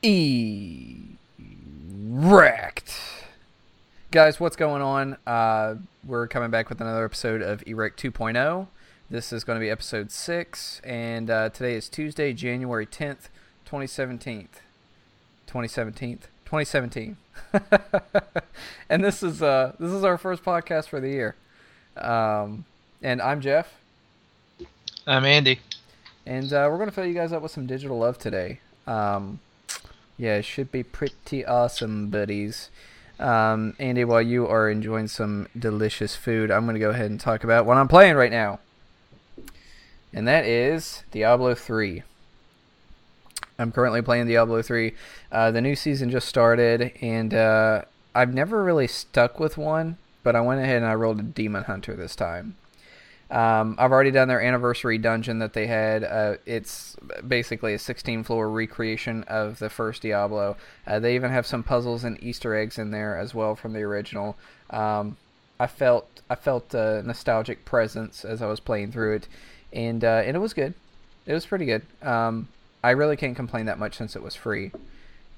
E-Rekt. Guys, what's going on? Uh, we're coming back with another episode of E-Rekt 2.0. This is going to be episode 6, and uh, today is Tuesday, January 10th, 2017. 2017? 2017. and this is uh, this is our first podcast for the year. Um, and I'm Jeff. I'm Andy. And uh, we're going to fill you guys up with some digital love today. Um, yeah, it should be pretty awesome, buddies. Um, Andy, while you are enjoying some delicious food, I'm going to go ahead and talk about what I'm playing right now. And that is Diablo 3. I'm currently playing Diablo 3. Uh, the new season just started, and uh, I've never really stuck with one, but I went ahead and I rolled a Demon Hunter this time. Um, I've already done their anniversary dungeon that they had. Uh, it's basically a 16 floor recreation of the first Diablo. Uh, they even have some puzzles and Easter eggs in there as well from the original. Um, I felt I felt a nostalgic presence as I was playing through it, and uh, and it was good. It was pretty good. Um, I really can't complain that much since it was free.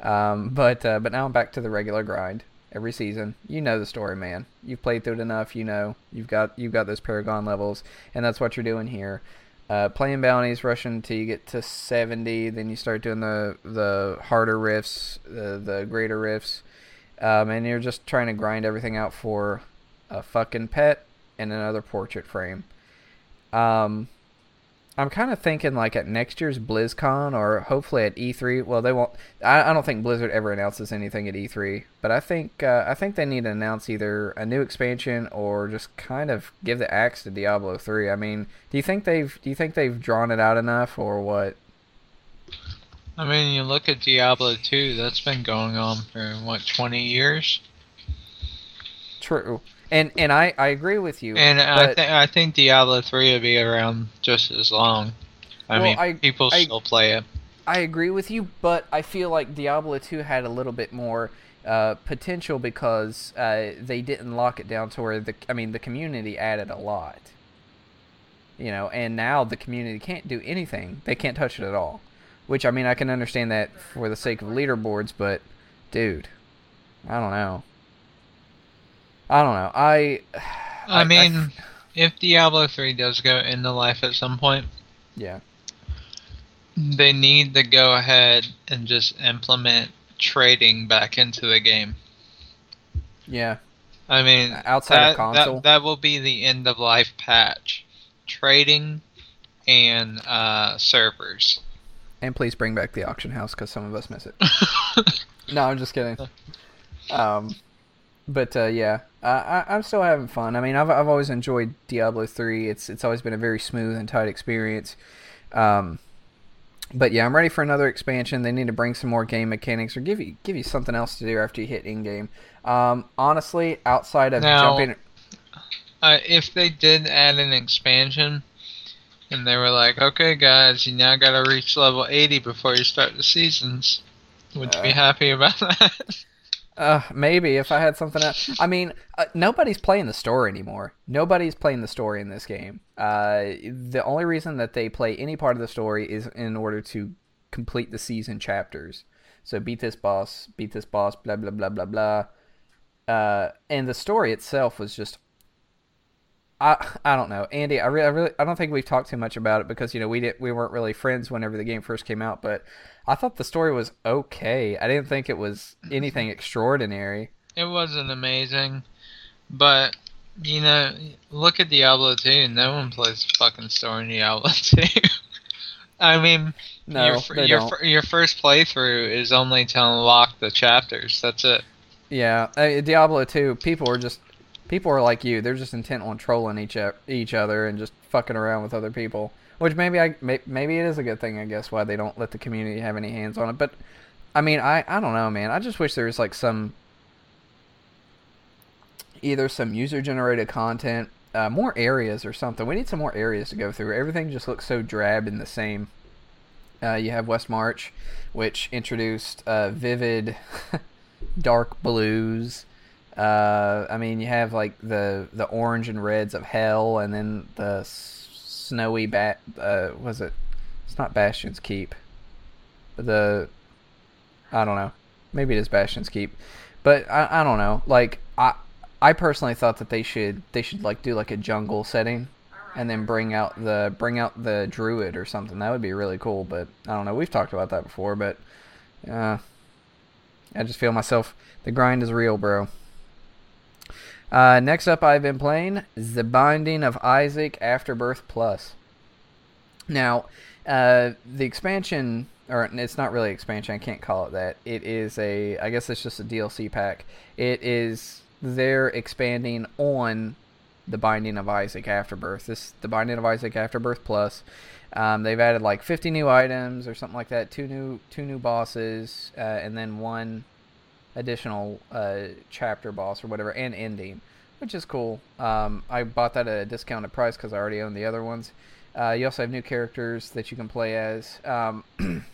Um, but uh, but now I'm back to the regular grind every season. You know the story, man. You've played through it enough. You know you've got you've got those Paragon levels, and that's what you're doing here. Uh, playing bounties, rushing until you get to 70. Then you start doing the the harder rifts, the the greater rifts, um, and you're just trying to grind everything out for a fucking pet and another portrait frame. Um, I'm kind of thinking like at next year's BlizzCon or hopefully at E3. Well, they won't. I, I don't think Blizzard ever announces anything at E3, but I think uh, I think they need to announce either a new expansion or just kind of give the axe to Diablo 3. I mean, do you think they've do you think they've drawn it out enough or what? I mean, you look at Diablo 2. That's been going on for what 20 years. True. And and I, I agree with you. And I think I think Diablo three will be around just as long. I Well, mean, I- people I- still play it. I agree with you, but I feel like Diablo 2 had a little bit more uh, potential because uh, they didn't lock it down to where the I mean the community added a lot. You know, and now the community can't do anything. They can't touch it at all. Which I mean I can understand that for the sake of leaderboards, but dude, I don't know. I don't know. I I, mean, if Diablo three does go into life at some point, yeah. they need to go ahead and just implement trading back into the game. Yeah. I mean, Outside that, of console. That, that will be the end of life patch. Trading and uh, servers. And please bring back the auction house because some of us miss it. no, I'm just kidding. Um, but uh, yeah, I, I, I'm still having fun. I mean, I've I've always enjoyed Diablo three. It's it's always been a very smooth and tight experience. Um, but yeah, I'm ready for another expansion. They need to bring some more game mechanics or give you give you something else to do after you hit in game. Um, honestly, outside of Now- jumping, Uh, if they did add an expansion, and they were like, "Okay, guys, you now got to reach level 80 before you start the seasons," would you be Uh. happy about that? Uh, maybe if I had something else. I mean, uh, nobody's playing the story anymore. Nobody's playing the story in this game. Uh, the only reason that they play any part of the story is in order to complete the season chapters. So beat this boss, beat this boss, blah blah blah blah blah. Uh, and the story itself was just. I, I don't know, Andy. I really, I really, I don't think we've talked too much about it because you know we did we weren't really friends whenever the game first came out. But I thought the story was okay. I didn't think it was anything extraordinary. it wasn't amazing, but you know, look at Diablo 2. No one plays fucking story in Diablo 2. I mean, No, your they your, don't. your first playthrough is only to unlock the chapters. That's it. Yeah, uh, Diablo 2, people are just people are like you. They're just intent on trolling each each other and just fucking around with other people. Which maybe I maybe it is a good thing, I guess, why they don't let the community have any hands on it. But I mean, I I don't know, man. I just wish there was like some either some user generated content, uh, more areas or something. We need some more areas to go through. Everything just looks so drab and the same. Uh, you have Westmarch, which introduced uh, vivid, dark blues. Uh, I mean, you have like the the orange and reds of hell, and then the snowy bat. Uh, was it? It's not Bastion's Keep. The I don't know. Maybe it is Bastion's Keep, but I, I don't know. Like I I personally thought that they should they should like do like a jungle setting, and then bring out the bring out the druid or something. That would be really cool. But I don't know. We've talked about that before, but uh, I just feel myself. The grind is real, bro. Uh, next up, I've been playing The Binding of Isaac Afterbirth Plus. Now, uh, the expansion, or it's not really expansion, I can't call it that. It is a, I guess it's just a DLC pack. It is, they're expanding on The Binding of Isaac Afterbirth. This, The Binding of Isaac Afterbirth Plus. Um, they've added like 50 new items or something like that, two new two new bosses, uh, and then one additional uh, chapter boss or whatever, and ending, which is cool. Um, I bought that at a discounted price because I already own the other ones. Uh, you also have new characters that you can play as. Um,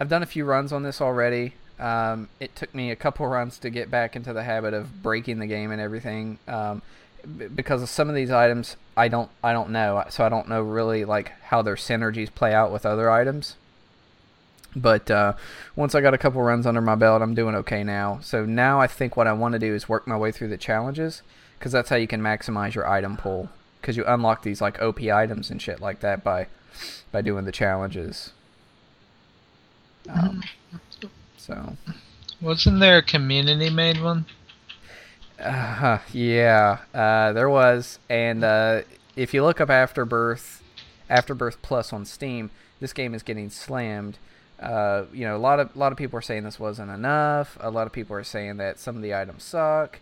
I've done a few runs on this already. Um, it took me a couple runs to get back into the habit of breaking the game and everything um, because of some of these items I don't I don't know so I don't know really like how their synergies play out with other items. But uh, once I got a couple runs under my belt, I'm doing okay now. So now I think what I want to do is work my way through the challenges because that's how you can maximize your item pool. Because you unlock these like OP items and shit like that by by doing the challenges. Um, so Wasn't there a community made one? Uh, yeah, uh, there was, and uh, if you look up Afterbirth, Afterbirth Plus on Steam, this game is getting slammed. Uh, you know, a lot of a lot of people are saying this wasn't enough. A lot of people are saying that some of the items suck.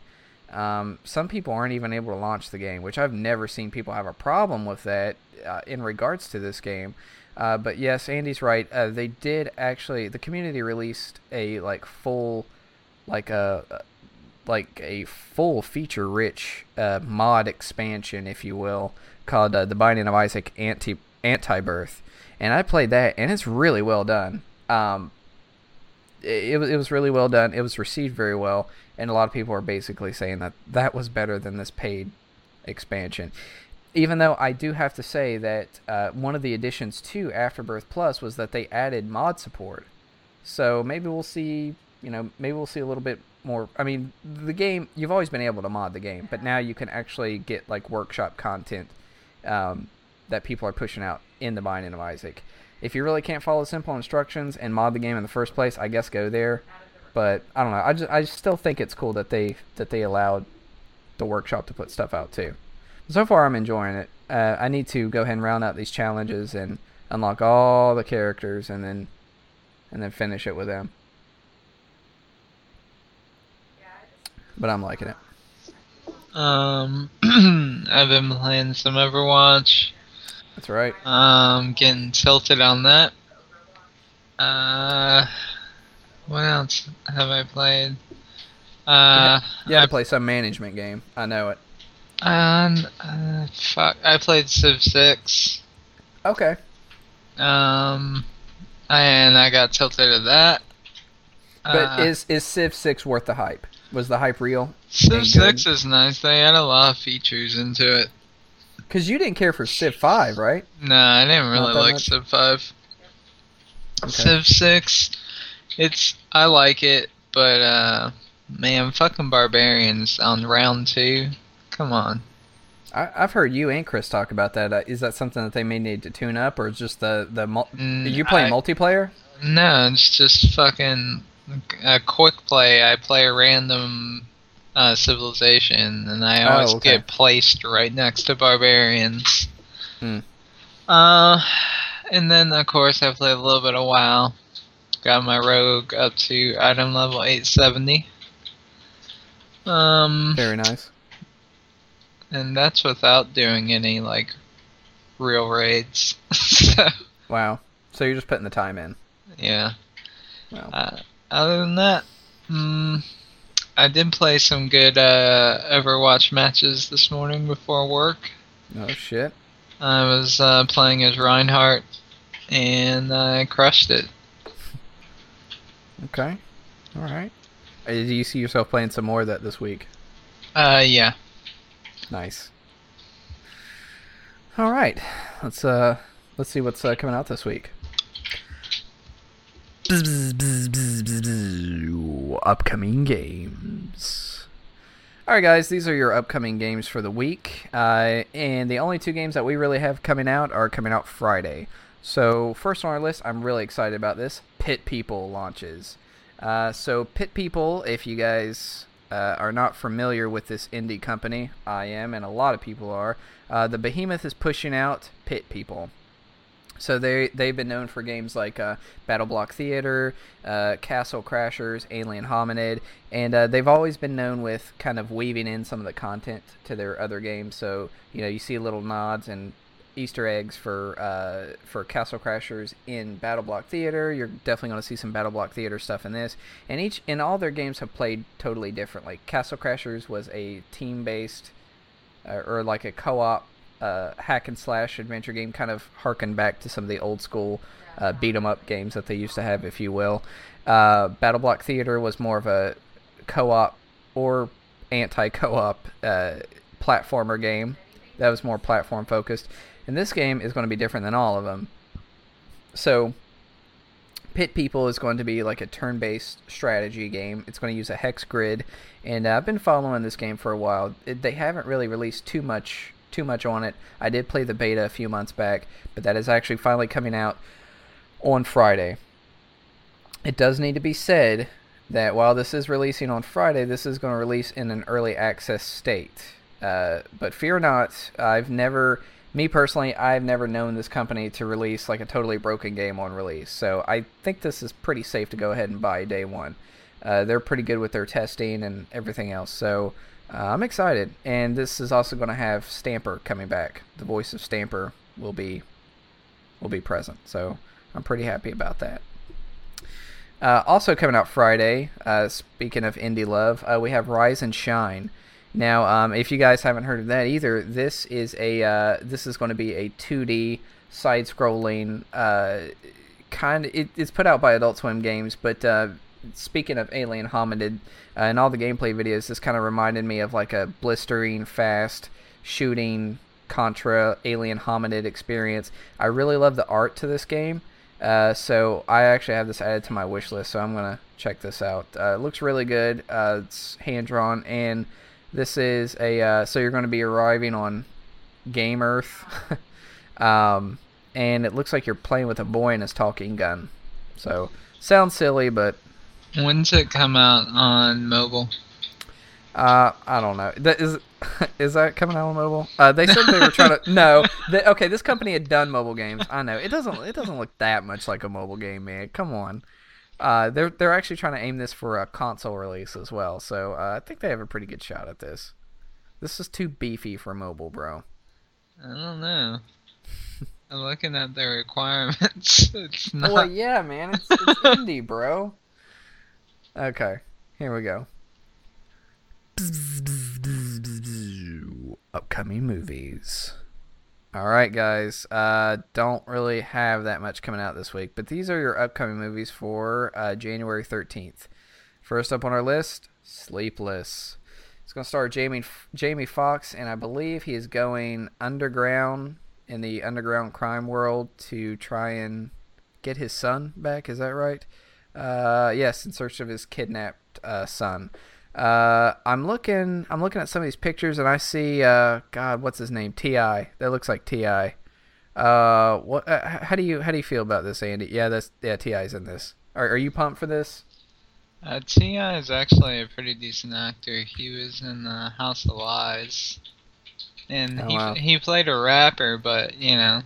Um, some people aren't even able to launch the game, which I've never seen people have a problem with that uh, in regards to this game. Uh, but yes, Andy's right. Uh, they did actually. The community released a like full, like a like a full feature rich uh, mod expansion, if you will, called The Binding of Isaac Anti Antibirth, and I played that, and it's really well done. Um, it, it was really well done. It was received very well, and a lot of people are basically saying that that was better than this paid expansion. Even though I do have to say that uh, one of the additions to Afterbirth Plus was that they added mod support. So maybe we'll see, you know, maybe we'll see a little bit more. I mean, the game you've always been able to mod the game, but now you can actually get like workshop content um, that people are pushing out in the Binding of Isaac. If you really can't follow simple instructions and mod the game in the first place, I guess go there. But I don't know. I just I still think it's cool that they that they allowed the workshop to put stuff out too. So far, I'm enjoying it. Uh, I need to go ahead and round out these challenges and unlock all the characters, and then and then finish it with them. But I'm liking it. Um, I've been playing some Overwatch. That's right. Um, getting tilted on that. Uh, what else have I played? Uh, You had I to play some management game. I know it. And uh, fuck, I played Civ Six. Okay. Um, and I got tilted at that. But Uh, is is Civ Six worth the hype? Was the hype real? Civ Six is nice. They had a lot of features into it. Because you didn't care for Civ Five, right? Nah, I didn't really like much? Civ Five. Okay. Civ Six, it's I like it, but uh, man, fucking barbarians on round two. Come on. I, I've heard you and Chris talk about that. Uh, is that something that they may need to tune up, or is just the the mul- Mm, you play I- multiplayer? No, it's just fucking a quick play. I play a random uh, civilization, and I Oh, always okay. get placed right next to barbarians. Hmm. Uh, and then of course I played a little bit of WoW. Got my rogue up to item level 870. Um, Very nice. and that's without doing any like real raids. so Wow. So you're just putting the time in. yeah. Wow. Uh, other than that, mm, I did play some good uh, Overwatch matches this morning before work. Oh shit. I was uh, playing as Reinhardt, and I crushed it. Okay. All right. Uh, Do you see yourself playing some more of that this week? Uh, yeah. Nice. All right. Let's uh let's see what's uh, coming out this week. Upcoming games. Alright, guys, these are your upcoming games for the week. Uh, and the only two games that we really have coming out are coming out Friday. So, first on our list, I'm really excited about this Pit People launches. Uh, so, Pit People, if you guys uh, are not familiar with this indie company, I am, and a lot of people are, uh, the Behemoth is pushing out Pit People. So they they've been known for games like uh, BattleBlock Theater, uh, Castle Crashers, Alien Hominid, and uh, they've always been known with kind of weaving in some of the content to their other games. So you know you see little nods and Easter eggs for uh, for Castle Crashers in BattleBlock Theater. You're definitely going to see some BattleBlock Theater stuff in this, and each and all their games have played totally differently. Castle Crashers was a team based uh, or like a co-op uh, hack and slash adventure game, kind of harken back to some of the old school uh, beat 'em up games that they used to have, if you will. Uh, BattleBlock Theater was more of a co-op or anti-co-op uh, platformer game that was more platform focused, and this game is going to be different than all of them. So. Pit People is going to be like a turn-based strategy game. It's going to use a hex grid, and uh, I've been following this game for a while. It, they haven't really released too much too much on it. I did play the beta a few months back, but that is actually finally coming out on Friday. It does need to be said that while this is releasing on Friday, this is going to release in an early access state. Uh, but fear not, I've never, me personally, I've never known this company to release like a totally broken game on release. So I think this is pretty safe to go ahead and buy day one. Uh, they're pretty good with their testing and everything else. So uh, I'm excited, and this is also going to have Stamper coming back. The voice of Stamper will be will be present, so I'm pretty happy about that. Uh, also coming out Friday. Uh, speaking of indie love, uh, we have Rise and Shine. Now, um, if you guys haven't heard of that either, this is a uh, this is going to be a 2D side-scrolling uh, kind. It, it's put out by Adult Swim Games, but speaking of Alien Hominid, uh, in all the gameplay videos, this kind of reminded me of like a blistering, fast shooting Contra Alien Hominid experience. I really love the art to this game, uh, so I actually have this added to my wish list. So I'm gonna check this out. Uh, it looks really good. Uh, it's hand drawn, and this is a uh, so you're going to be arriving on Gamearth, um, and it looks like you're playing with a boy and his talking gun. So sounds silly, but When's it come out on mobile? Uh, I don't know. That is is that coming out on mobile? Uh, they said they were trying to. No, they, okay. This company had done mobile games. I know it doesn't. It doesn't look that much like a mobile game, man. Come on. Uh, they're they're actually trying to aim this for a console release as well. So uh, I think they have a pretty good shot at this. This is too beefy for mobile, bro. I don't know. I'm looking at the requirements. It's not. Well, yeah, man. It's, it's indie, bro. Okay, here we go. Upcoming movies. All right, guys. Uh, don't really have that much coming out this week, but these are your upcoming movies for uh, January 13th. First up on our list, Sleepless. It's going to star Jamie Jamie Foxx, and I believe he is going underground in the underground crime world to try and get his son back. Is that right? Uh, yes, in search of his kidnapped uh, son. Uh, I'm looking. I'm looking at some of these pictures, and I see. Uh, God, what's his name? Ti. That looks like Ti. Uh, what? Uh, how do you how do you feel about this, Andy? Yeah, that's yeah. T.I.'s in this. Are Are you pumped for this? Uh, T.I. is actually a pretty decent actor. He was in uh, House of Lies, and Oh, he wow. he played a rapper, but you know,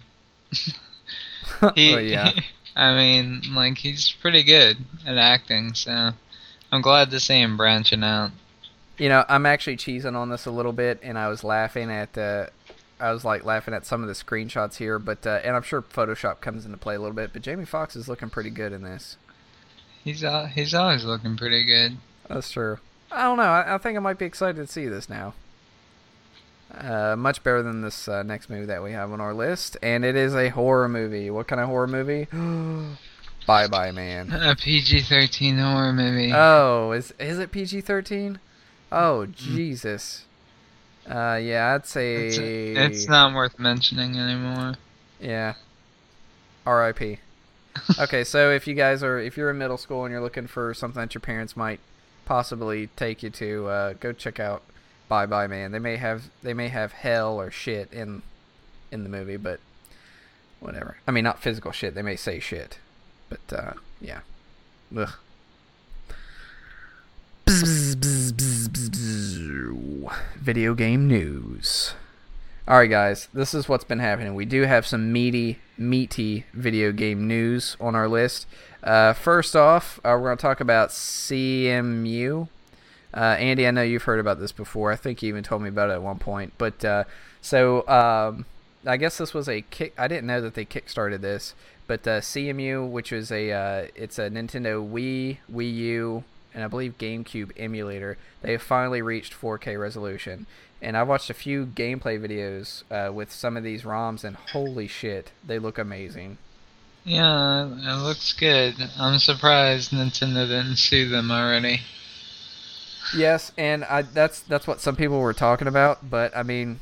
he. Oh, yeah. I mean, like he's pretty good at acting, so I'm glad to see him branching out. You know, I'm actually cheesing on this a little bit, and I was laughing at. Uh, I was like laughing at some of the screenshots here, but uh, and I'm sure Photoshop comes into play a little bit. But Jamie Foxx is looking pretty good in this. He's al- he's always looking pretty good. That's true. I don't know. I, I think I might be excited to see this now. Uh, much better than this uh, next movie that we have on our list, and it is a horror movie. What kind of horror movie? Bye Bye Man. A PG-13 horror movie. Oh, is is it PG thirteen? Oh Jesus. Uh, yeah, I'd say it's, it's not worth mentioning anymore. Yeah. R.I.P. okay, so if you guys are if you're in middle school and you're looking for something that your parents might possibly take you to, uh, go check out Bye Bye Man. They may have they may have hell or shit in in the movie, but whatever. I mean, not physical shit. They may say shit, but uh, yeah. Ugh. Bzz, bzz, bzz. Video game news. All right, guys, this is what's been happening. We do have some meaty, meaty video game news on our list. Uh, first off, uh, we're going to talk about Cemu. Uh, Andy, I know you've heard about this before. I think you even told me about it at one point. But uh, so um, I guess this was a kick. I didn't know that they kickstarted this, but uh, Cemu, which is a uh, it's a Nintendo Wii, Wii U, and I believe GameCube emulator. They have finally reached 4K resolution, and I watched a few gameplay videos uh, with some of these ROMs, and holy shit, they look amazing. Yeah, it looks good. I'm surprised Nintendo didn't see them already. Yes, and I, that's that's what some people were talking about. But I mean,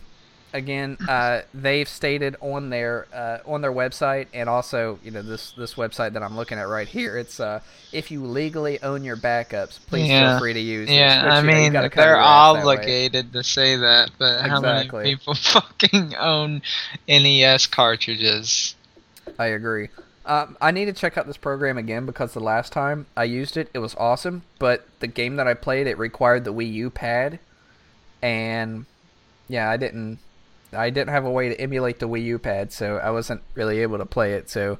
again, uh, they've stated on their uh, on their website, and also you know this this website that I'm looking at right here. It's uh, if you legally own your backups, please Yeah. feel free to use. Yeah, this, I you know, you mean, they're your ass that way. obligated to say that, but how many people fucking own NES cartridges? I agree. Um, I need to check out this program again because the last time I used it, it was awesome. But the game that I played, it required the Wii U pad, and yeah, I didn't. I didn't have a way to emulate the Wii U pad, so I wasn't really able to play it. So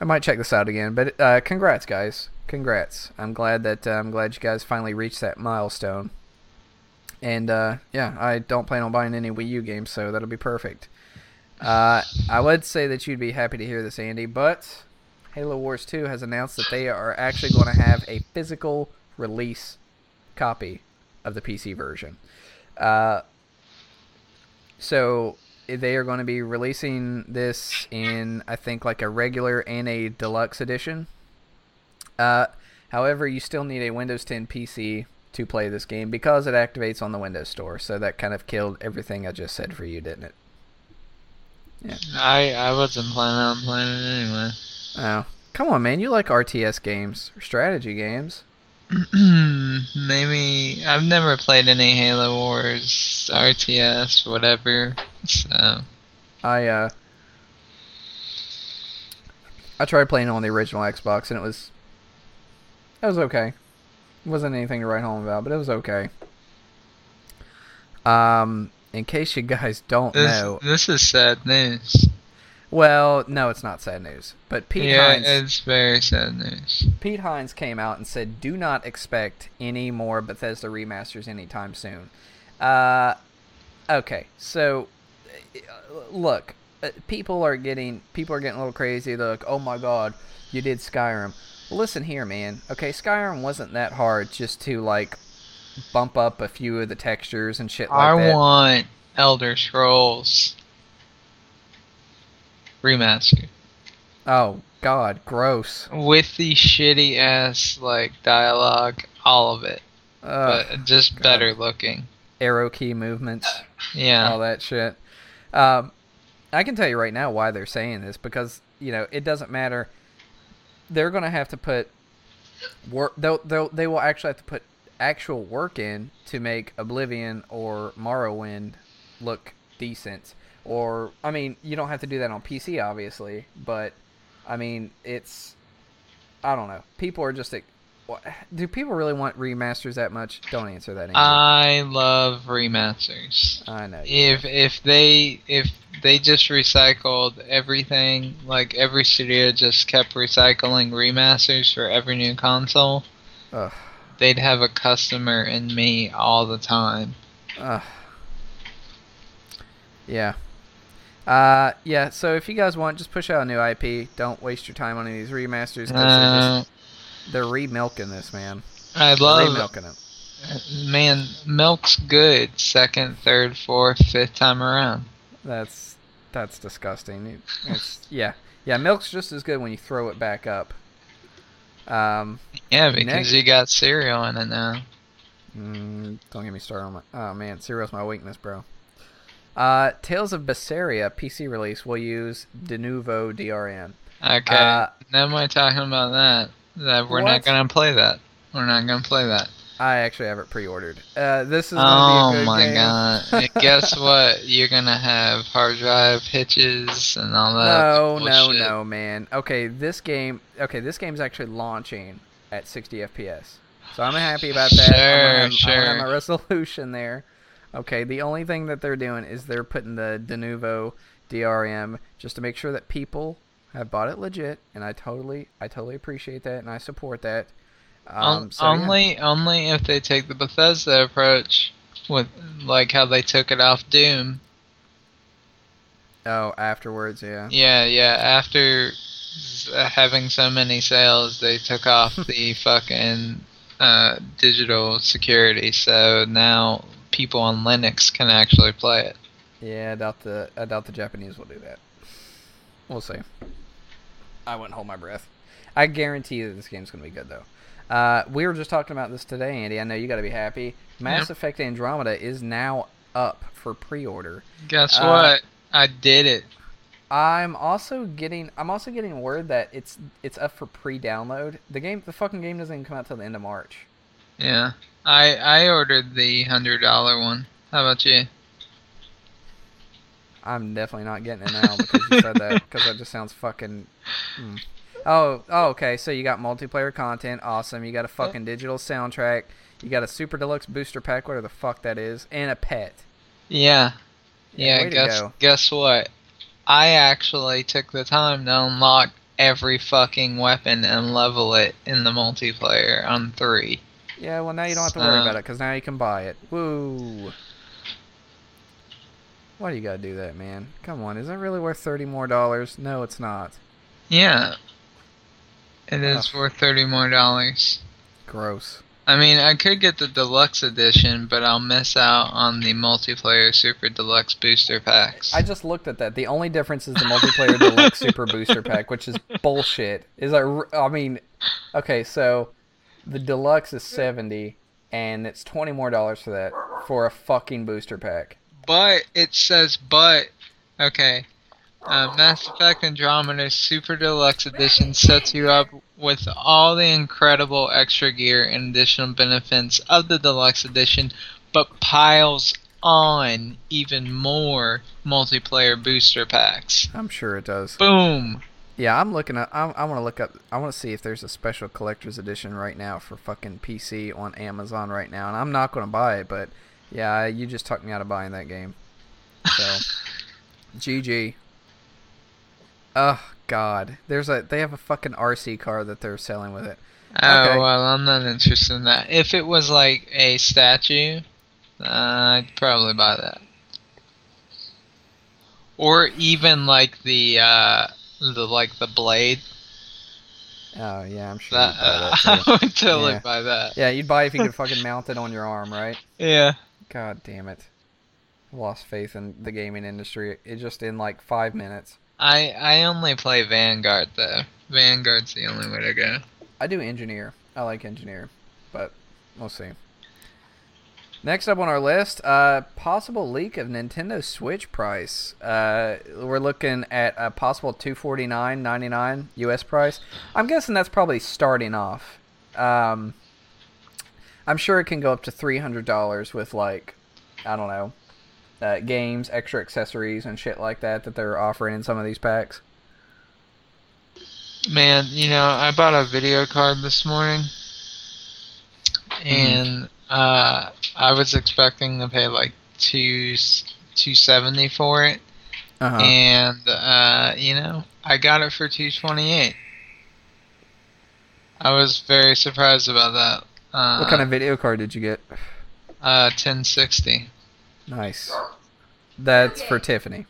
I might check this out again. But uh, congrats, guys! Congrats! I'm glad that uh, I'm glad you guys finally reached that milestone. And uh, yeah, I don't plan on buying any Wii U games, so that'll be perfect. Uh, I would say that you'd be happy to hear this, Andy, but Halo Wars 2 has announced that they are actually going to have a physical release copy of the PC version. Uh, so they are going to be releasing this in, I think, like a regular and a deluxe edition. Uh, however, you still need a Windows 10 PC to play this game because it activates on the Windows Store. So that kind of killed everything I just said for you, didn't it? I I wasn't planning on playing it anyway. Oh, come on, man! You like RTS games, or strategy games? Maybe I've never played any Halo Wars, RTS, whatever. So I uh, I tried playing on the original Xbox, and it was, it was okay. It wasn't anything to write home about, but it was okay. Um, in case you guys don't this know, this is sad news. well, no, it's not sad news. But Pete yeah, Hines, it's very sad news. Pete Hines came out and said, "Do not expect any more Bethesda remasters anytime soon." Uh, okay, so uh, look, uh, people are getting people are getting a little crazy. They're like, "Oh my God, you did Skyrim." Listen here, man. Okay, Skyrim wasn't that hard just to like bump up a few of the textures and shit like I that. want Elder Scrolls remastered oh God, gross. with the shitty ass like dialogue, all of it, but just God. better looking. arrow key movements. Yeah. all that shit. Um, I can tell you right now why they're saying this because you know it doesn't matter. They're gonna have to put work. They'll, they'll they will actually have to put actual work in to make Oblivion or Morrowind look decent. Or I mean, you don't have to do that on PC, obviously, but I mean, it's I don't know. People are just like, do people really want remasters that much? Don't answer that. I love remasters. I know. If if they if they just recycled everything, like every studio just kept recycling remasters for every new console, Ugh. They'd have a customer in me all the time. Ugh. Yeah. Uh, yeah. So if you guys want, just push out a new IP. Don't waste your time on any of these remasters they're, Uh, just, they're re-milking this, man. I love re-milking it. man, milk's good second, third, fourth, fifth time around. That's that's disgusting. It's yeah, yeah. Milk's just as good when you throw it back up. Um, Yeah, because Next- you got cereal in it now. mm, don't get me started on my. Oh man, cereal's my weakness, bro. Uh, Tales of Berseria PC release will use Denuvo DRM. Okay. Uh, nobody talking about that. That we're What? not gonna play that. We're not gonna play that. I actually have it pre-ordered. Uh, this is Oh be a good my game. god! Guess what? You're gonna have hard drive hitches and all that. No, no, bullshit. no, man. Okay, this game. Okay, this game's actually launching at 60 FPS, so I'm happy about that. I'm Sure, I'm sure. have my resolution there. Okay, the only thing that they're doing is they're putting the Denuvo DRM just to make sure that people have bought it legit, and I totally, I totally appreciate that, and I support that. Um, so, yeah. only, only if they take the Bethesda approach with like how they took it off Doom. Oh, afterwards, yeah. Yeah, yeah. After having so many sales, they took off the fucking uh, digital security. So now people on Linux can actually play it. Yeah, I doubt the I doubt the Japanese will do that. We'll see. I wouldn't hold my breath. I guarantee that this game's gonna be good though. Uh, we were just talking about this today, Andy. I know you got to be happy. Mass Yeah. Effect Andromeda is now up for pre-order. Guess Uh, what? I did it. I'm also getting I'm also getting word that it's it's up for pre-download. The game the fucking game doesn't even come out till the end of March. Yeah. I I ordered the hundred dollar one. How about you? I'm definitely not getting it now because you said that because that just sounds fucking. mm. Oh, oh, okay. So you got multiplayer content, awesome. You got a fucking digital soundtrack. You got a super deluxe booster pack, whatever the fuck that is, and a pet. Yeah. Yeah, Yeah, guess guess what? I actually took the time to unlock every fucking weapon and level it in the multiplayer on three. Yeah, well now you don't have to worry Uh, about it because now you can buy it. Woo! Why do you gotta do that, man? Come on, is that really worth thirty more dollars? No, it's not. Yeah. It is Ugh. worth thirty more dollars. Gross. I mean, I could get the deluxe edition, but I'll miss out on the multiplayer super deluxe booster packs. I just looked at that. The only difference is the multiplayer deluxe super booster pack, which is bullshit. Is that I mean, okay, so the deluxe is seventy, and it's twenty more dollars for that for a fucking booster pack. But it says but. Okay. Uh, Mass Effect Andromeda Super Deluxe Edition sets you up with all the incredible extra gear and additional benefits of the Deluxe Edition, but piles on even more multiplayer booster packs. I'm sure it does. Boom! Yeah, I'm looking at. I, I want to look up. I want to see if there's a special collector's edition right now for fucking PC on Amazon right now, and I'm not going to buy it. But yeah, you just talked me out of buying that game. So, GG. Oh God, there's a. They have a fucking RC car that they're selling with it. Oh, Okay. well, I'm not interested in that. If it was like a statue, uh, I'd probably buy that. Or even like the, uh, the like the blade. Oh yeah, I'm sure. That, uh, that I would totally Yeah. buy that. Yeah, you'd buy it if you could fucking mount it on your arm, right? Yeah. God damn it. Lost faith in the gaming industry. It just in like five minutes. I I only play Vanguard though. Vanguard's the only way to go. I do engineer. I like engineer, but we'll see. Next up on our list, uh, possible leak of Nintendo Switch price. Uh, we're looking at a possible two forty nine ninety nine U.S. price. I'm guessing that's probably starting off. Um, I'm sure it can go up to three hundred dollars with like, I don't know, uh, games, extra accessories, and shit like that that they're offering in some of these packs. Man, you know, I bought a video card this morning, and uh, I was expecting to pay like two two seventy for it, Uh-huh. and uh, you know, I got it for two twenty eight. I was very surprised about that. Uh, what kind of video card did you get? uh, ten sixty? Nice. That's for Tiffany.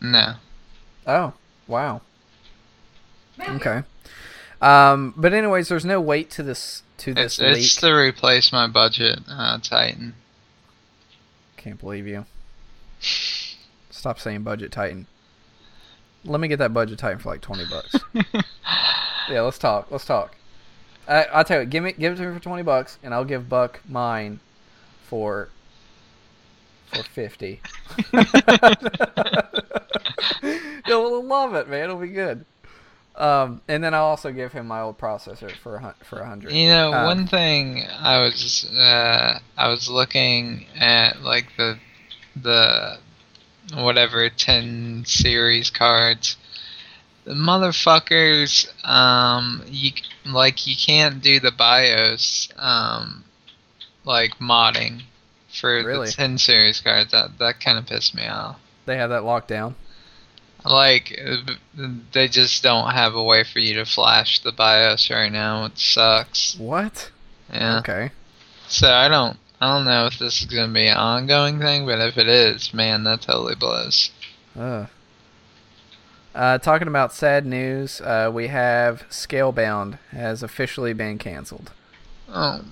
No. Oh, wow. Okay. Um, but anyways, there's no weight to this to this It's, it's to replace my budget uh, Titan. Can't believe you. Stop saying budget titan. Let me get that budget titan for like twenty bucks. yeah, let's talk. Let's talk. I, I'll tell you, give me give it to me for twenty bucks, and I'll give Buck mine for for fifty. You'll love it, man. It'll be good. Um, and then I'll also give him my old processor for a for a hundred. You know, Um, one thing I was uh, I was looking at like the the whatever ten series cards. The motherfuckers, um, you like you can't do the BIOS, um, like modding for Really? the ten series cards. That that kind of pissed me off. They have that locked down. Like they just don't have a way for you to flash the BIOS right now. It sucks. What? Yeah. Okay. So I don't I don't know if this is gonna be an ongoing thing, but if it is, man, that totally blows. Uh. Uh, talking about sad news, uh, we have Scalebound has officially been canceled. Oh,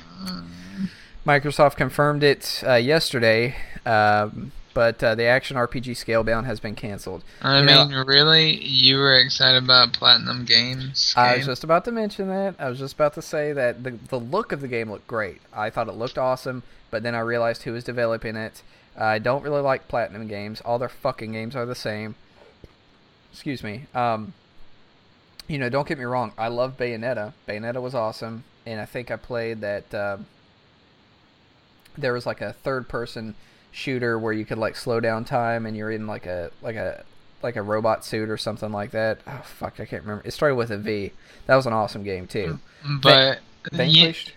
Microsoft confirmed it uh, yesterday, um, but uh, the action RPG Scalebound has been canceled. I You know- mean, really, you were excited about Platinum Games? I was just about to mention that. I was just about to say that the the look of the game looked great. I thought it looked awesome, but then I realized who was developing it. I don't really like Platinum games. All their fucking games are the same. Excuse me. Um, you know, don't get me wrong. I love Bayonetta. Bayonetta was awesome, and I think I played that. um there was like a third person shooter where you could like slow down time, and you're in like a like a like a robot suit or something like that. Oh fuck, I can't remember. It started with a V. That was an awesome game too. but ye- Vanquished.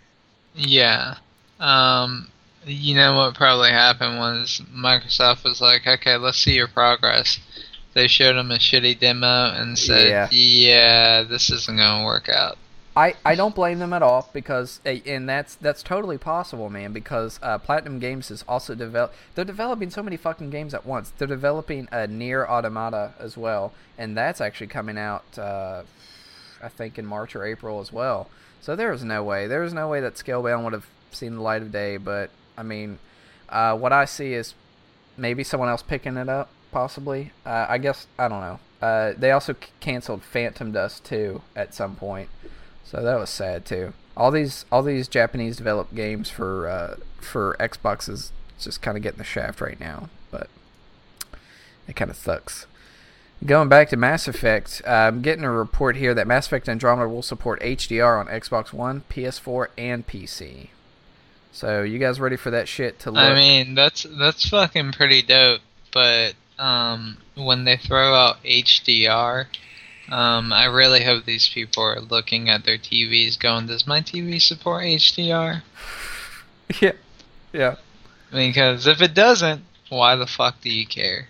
yeah, um, you know what probably happened was Microsoft was like, okay, let's see your progress. They showed them a shitty demo and said, Yeah. yeah, this isn't gonna work out. I, I don't blame them at all because and that's that's totally possible, man. Because uh, Platinum Games is also develop. They're developing so many fucking games at once. They're developing a NieR Automata as well, and that's actually coming out. Uh, I think in March or April as well. So there is no way. There is no way that Scalebound would have seen the light of day. But I mean, uh, what I see is maybe someone else picking it up, possibly. Uh, I guess I don't know. Uh, they also c- canceled Phantom Dust 2 at some point, so that was sad too. All these all these Japanese developed games for uh, for Xbox is just kind of getting the shaft right now, but it kind of sucks. Going back to Mass Effect, I'm getting a report here that Mass Effect Andromeda will support HDR on Xbox One, PS4, and PC. So you guys ready for that shit to look? I mean, that's that's fucking pretty dope. But um, when they throw out HDR, um, I really hope these people are looking at their TVs, going, "Does my TV support HDR?" yeah, yeah. Because if it doesn't, why the fuck do you care?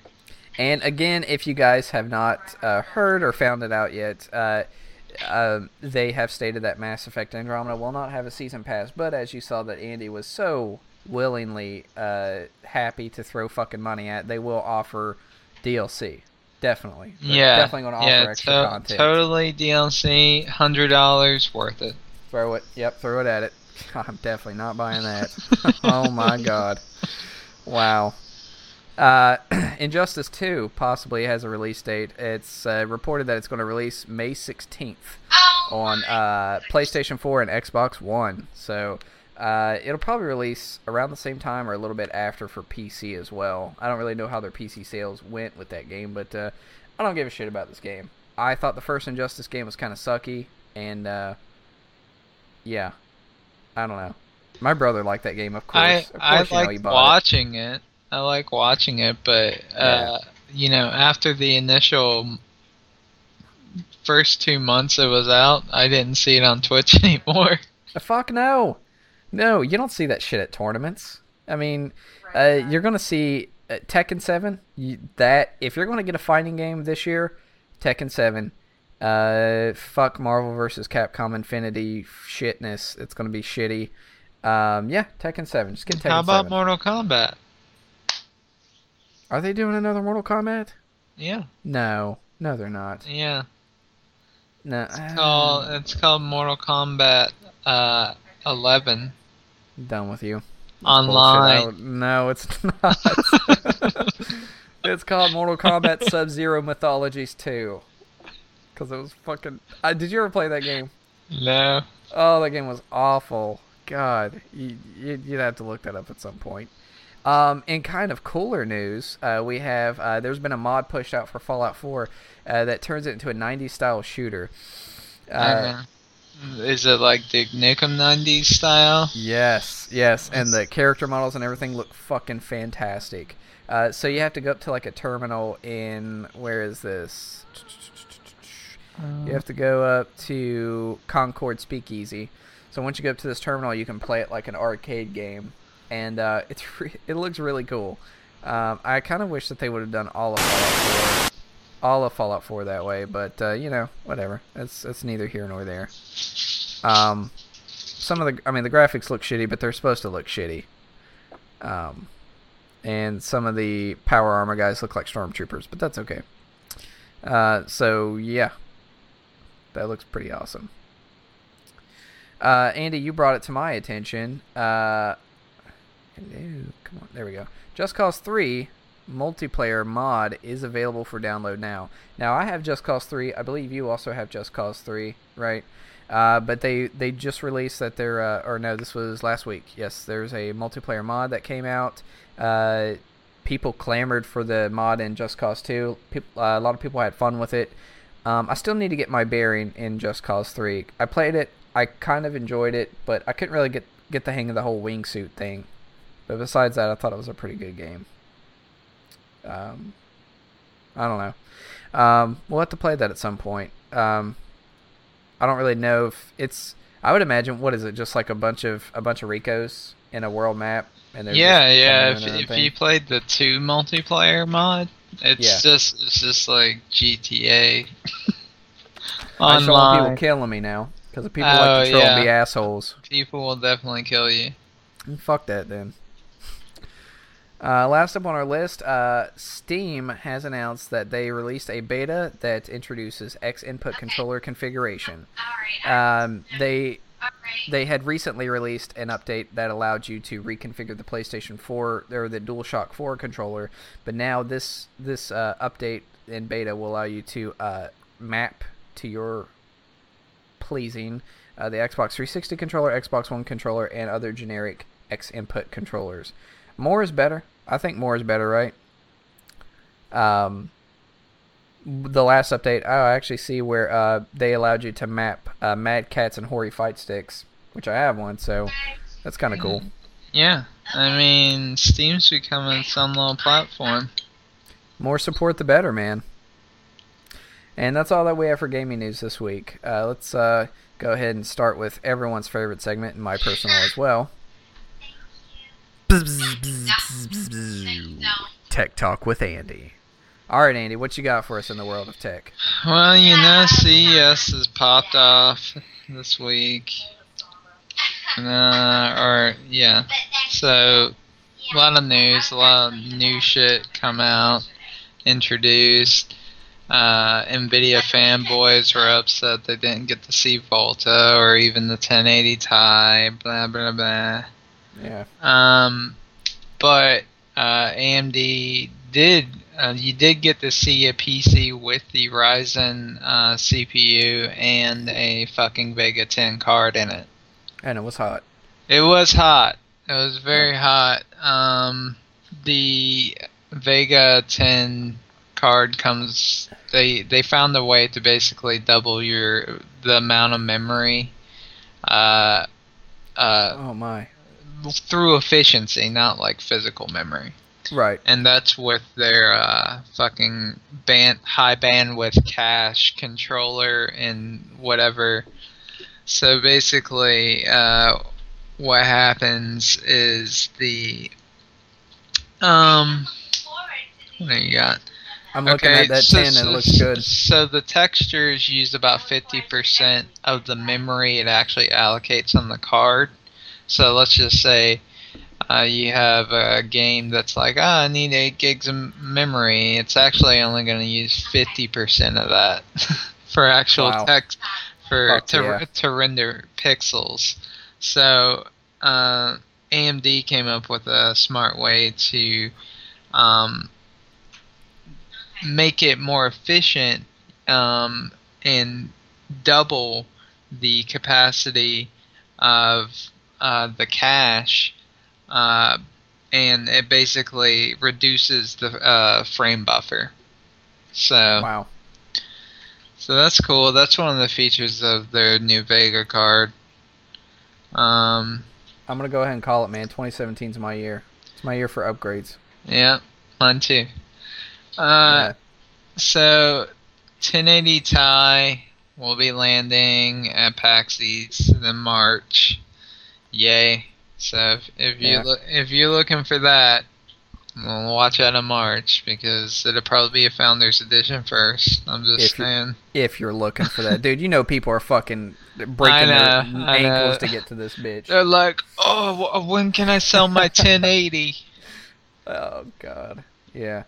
And again, if you guys have not uh, heard or found it out yet, uh, um they have stated that Mass Effect Andromeda will not have a season pass. But as you saw, that Andy was so willingly uh, happy to throw fucking money at, they will offer DLC. Definitely. They're yeah, Definitely going to offer yeah, extra to- content. totally DLC, hundred dollars worth it. Throw it. Yep, throw it at it. I'm definitely not buying that. oh my god. Wow. Uh, Injustice 2 possibly has a release date. It's uh, reported that it's going to release May 16th on uh, PlayStation 4 and Xbox One. So uh, it'll probably release around the same time or a little bit after for PC as well. I don't really know how their PC sales went with that game, but uh, I don't give a shit about this game. I thought the first Injustice game was kind of sucky, and uh, yeah, I don't know. My brother liked that game, of course. I of course, I you know, like it. watching it. I like watching it, but uh, you know, after the initial first two months it was out, I didn't see it on Twitch anymore. Fuck no, no, you don't see that shit at tournaments. I mean, uh, you're gonna see uh, Tekken Seven. You, that if you're gonna get a fighting game this year, Tekken Seven. Uh, fuck Marvel versus Capcom Infinity shitness. It's gonna be shitty. Um, yeah, Tekken Seven. Just get Tekken How about 7. Mortal Kombat? Are they doing another Mortal Kombat? Yeah, No, no, they're not. yeah. No, It's called it's called Mortal Kombat uh, 11 done with you. online. No, it's not. it's called Mortal Kombat Sub Zero Mythologies 2. Because it was fucking. Uh, did you ever play that game? No. Oh, that game was awful. God, you, you, you'd have to look that up at some point. Um, in kind of cooler news, uh, we have uh, there's been a mod pushed out for Fallout 4 uh, that turns it into a 90s style shooter. Uh, Uh, Is it like the Nukem 90s style? Yes, yes, and the character models and everything look fucking fantastic. Uh, so you have to go up to like a terminal in where is this? You have to go up to Concord Speakeasy. So once you go up to this terminal, you can play it like an arcade game, and uh, it's re- it looks really cool. Um, I kind of wish that they would have done all of Fallout 4, all of Fallout 4 that way, but uh, you know, whatever. It's it's neither here nor there. Um, some of the, I mean, the graphics look shitty, but they're supposed to look shitty. Um, and some of the power armor guys look like stormtroopers, but that's okay. Uh, so yeah, that looks pretty awesome. Uh, Andy, you brought it to my attention. Uh, come on, there we go. Just Cause 3 multiplayer mod is available for download now. Now I have Just Cause 3. I believe you also have Just Cause 3, right? Uh, but they they just released that they're uh, or no, this was last week. Yes, there's a multiplayer mod that came out. Uh, people clamored for the mod in Just Cause 2. Peop uh, a lot of people had fun with it. Um, I still need to get my bearing in Just Cause 3. I played it. I kind of enjoyed it, but I couldn't really get get the hang of the whole wingsuit thing. But besides that, I thought it was a pretty good game. Um, I don't know. Um, we'll have to play that at some point. Um, I don't really know if it's. I would imagine what is it? Just like a bunch of a bunch of Ricos in a world map, and Yeah, yeah. If, doing their own if you played the two multiplayer mod, it's Yeah. just it's just like GTA I just people killing me now because people Oh, like to troll and be assholes. People will definitely kill you. And Fuck that then. Uh, last up on our list, uh, Steam has announced that they released a beta that introduces X input controller configuration. Um, they they had recently released an update that allowed you to reconfigure the PlayStation 4 or the DualShock 4 controller, but now this this uh, update in beta will allow you to uh, map to your pleasing uh, the Xbox 360 controller, Xbox One controller, and other generic X input controllers. More is better. I think more is better, right? Um, the last update, I actually see where uh, they allowed you to map uh, Mad Cats and Hori fight sticks, which I have one, so that's kind of cool. Yeah, I mean Steam's becoming some little platform. More support, the better, man. And that's all that we have for gaming news this week. Uh, let's uh, go ahead and start with everyone's favorite segment, and my personal as well. Tech Talk with Andy. All right, Andy, what you got for us in the world of tech? Well, you know, CES has popped off this week. Uh, or yeah, so a lot of news, a lot of new shit come out, introduced. Uh, Nvidia fanboys were upset they didn't get to see Volta or even the 1080 Ti. Blah blah blah. Yeah. Um, but uh, AMD did. Uh, you did get to see a PC with the Ryzen uh, CPU and a fucking Vega 10 card in it. And it was hot. It was hot. It was very hot. Um, the Vega 10 card comes. They they found a way to basically double your the amount of memory. Uh, uh, Oh, my. Through efficiency, not like physical memory. Right. And that's with their uh, fucking band high bandwidth cache controller and whatever. So basically, uh, what happens is the um, what do you got? I'm looking at that 10 and it looks good. So the textures use about 50% of the memory it actually allocates on the card. So let's just say uh, you have a game that's like, ah, I need 8 gigs of memory. It's actually only going to use 50% of that for actual Wow. text, for Fuck to, yeah. to render pixels. So uh, AMD came up with a smart way to um, make it more efficient um, and double the capacity of uh, the cache uh, and it basically reduces the uh, frame buffer. So Wow. so that's cool. That's one of the features of their new Vega card. Um, I'm gonna go ahead and call it, man. 2017 is my year. It's my year for upgrades. yeah, mine too. Uh, Yeah. So, 1080 Ti will be landing at PAX East in March. Yay! So if, if you Yeah. look if you're looking for that, well, watch out in March because it'll probably be a Founders Edition first. I'm just If saying. If you're looking for that, dude, you know people are fucking breaking know, their I ankles know. to get to this bitch. They're like, oh, when can I sell my 1080? Oh god. Yeah.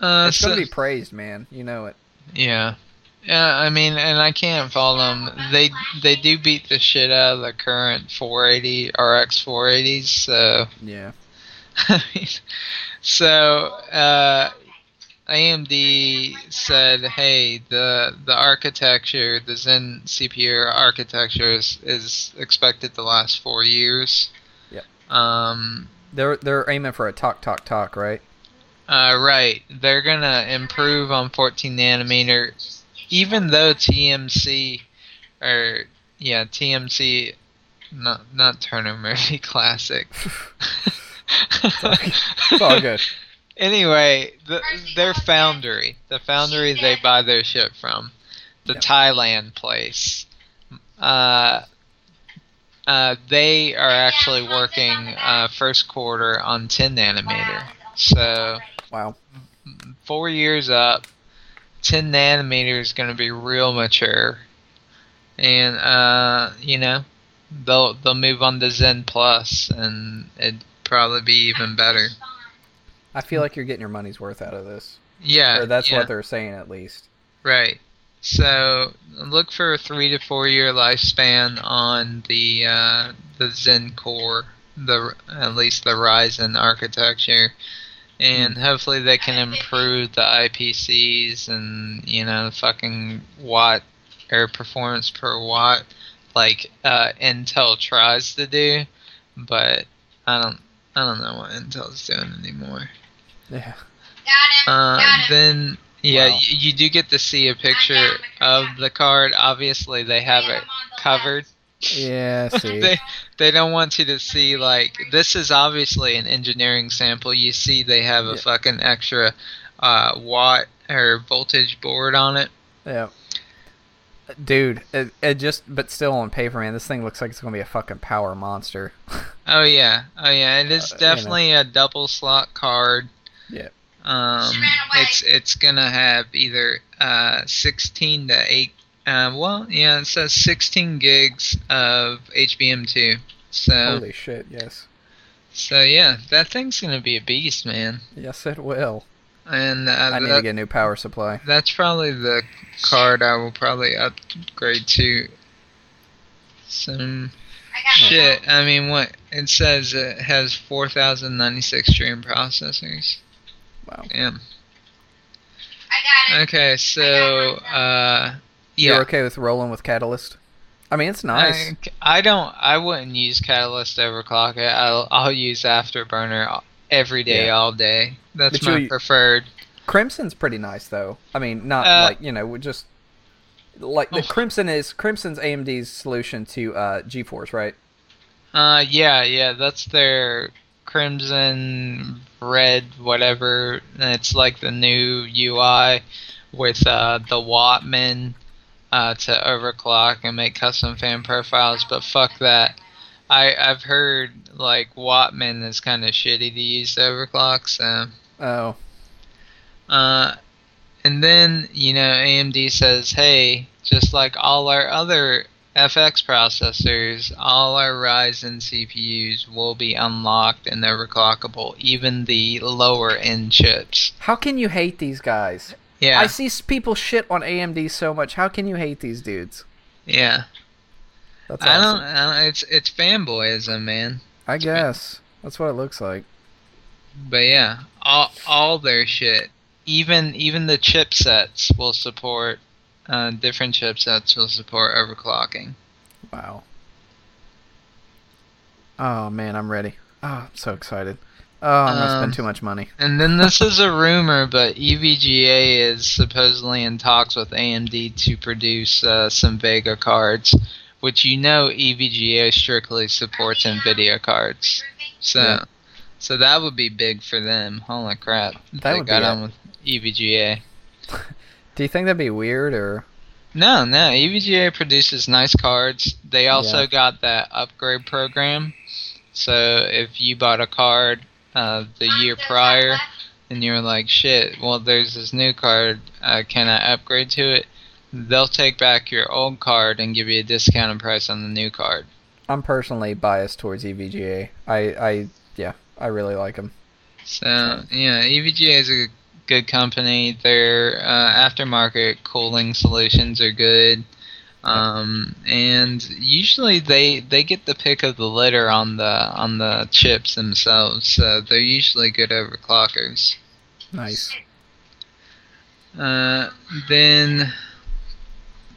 Uh, It's so- gonna be praised, man. You know it. Yeah. Yeah, I mean, and I can't fault them. They they do beat the shit out of the current 480 RX 480s. So, Yeah. I mean, so uh, AMD said, hey, the the architecture, the Zen CPU architecture is, is expected to last four years. Yep. Um, They're they're aiming for a talk talk talk, right? Uh, right. They're gonna improve on 14 nanometer, even though TMC, or yeah, TMC, not not Turner Murphy Classic. It's all good. Anyway, the, their foundry, the foundry they buy their shit from, the Yep. Thailand place, uh, uh, they are actually working uh, first quarter on 10 nanometer. So Wow. four years up, 10 nanometer is going to be real mature, and uh, you know they'll they'll move on to Zen Plus, and it'd probably be even better. I feel like you're getting your money's worth out of this. Yeah, Or that's yeah, what they're saying at least. right. So look for a three to four year lifespan on the uh, the Zen core, the at least the Ryzen architecture, and hopefully they can improve the IPCs and you know fucking watt or performance per watt like uh, Intel tries to do, but I don't I don't know what Intel's doing anymore. Yeah. Uh, then yeah, Wow. you, you do get to see a picture of the card. Obviously, they have it covered. Yeah, see. they they don't want you to see like this is obviously an engineering sample. You see, they have a Yeah. fucking extra uh, watt or voltage board on it. yeah. Dude, it, it just but still on paper, man, this thing looks like it's gonna be a fucking power monster. Oh yeah, oh yeah, it is Uh, you know. definitely a double slot card. Yeah. Um, it's it's gonna have either uh 16 to 8. Uh, well, yeah, it says 16 gigs of HBM2. So Holy shit, yes. so yeah, that thing's gonna be a beast, man. Yes it will. And uh, I need that- to get a new power supply. that's probably the card I will probably upgrade to. Some shit. I mean, what it says it has 4,096 stream processors. Wow. Damn. Okay, so uh, You're yeah. okay with rolling with Catalyst? I mean it's nice. I, I don't. I wouldn't use Catalyst to overclock it. I'll I'll use Afterburner every day, Yeah. all day. That's But my you- preferred. Crimson's pretty nice though. I mean, not Uh, like you know, we just like the Oh. Crimson is Crimson's AMD's solution to uh, GeForce, right? Uh, yeah, yeah, that's their crimson, red, whatever. And It's like the new UI with uh, the Wattman uh, to overclock and make custom fan profiles. But fuck that. I I've heard like Wattman is kind of shitty to use to overclock. So, Oh, uh, and then you know AMD says, hey, just like all our other FX processors, all our Ryzen CPUs will be unlocked and overclockable, even the lower end chips. how can you hate these guys? Yeah, I see people shit on AMD so much. How can you hate these dudes? yeah. That's I don't. I don't. It's it's fanboyism, man. I guess that's what it looks like. But yeah, all all their shit, even even the chipsets will support. Uh, different chipsets will support overclocking. Wow. Oh man, I'm ready. Oh, I'm so excited. Oh, I'm gonna Um, spend too much money. And then this is a rumor, but EVGA is supposedly in talks with AMD to produce uh, some Vega cards, which you know EVGA strictly supports NVIDIA cards. So, Yeah. so that would be big for them. Holy crap! That they got on with EVGA. Do you think that'd be weird or? No, no. EVGA produces nice cards. They also Yeah. got that upgrade program. So if you bought a card uh, the year prior and you're like, shit, well, there's this new card, uh, can I upgrade to it? They'll take back your old card and give you a discounted price on the new card. I'm personally biased towards EVGA. I, I, yeah, I really like them. So, yeah, EVGA is a good company. Their uh, aftermarket cooling solutions are good. Um, and usually they they get the pick of the litter on the on the chips themselves, so they're usually good overclockers. Nice. Uh, then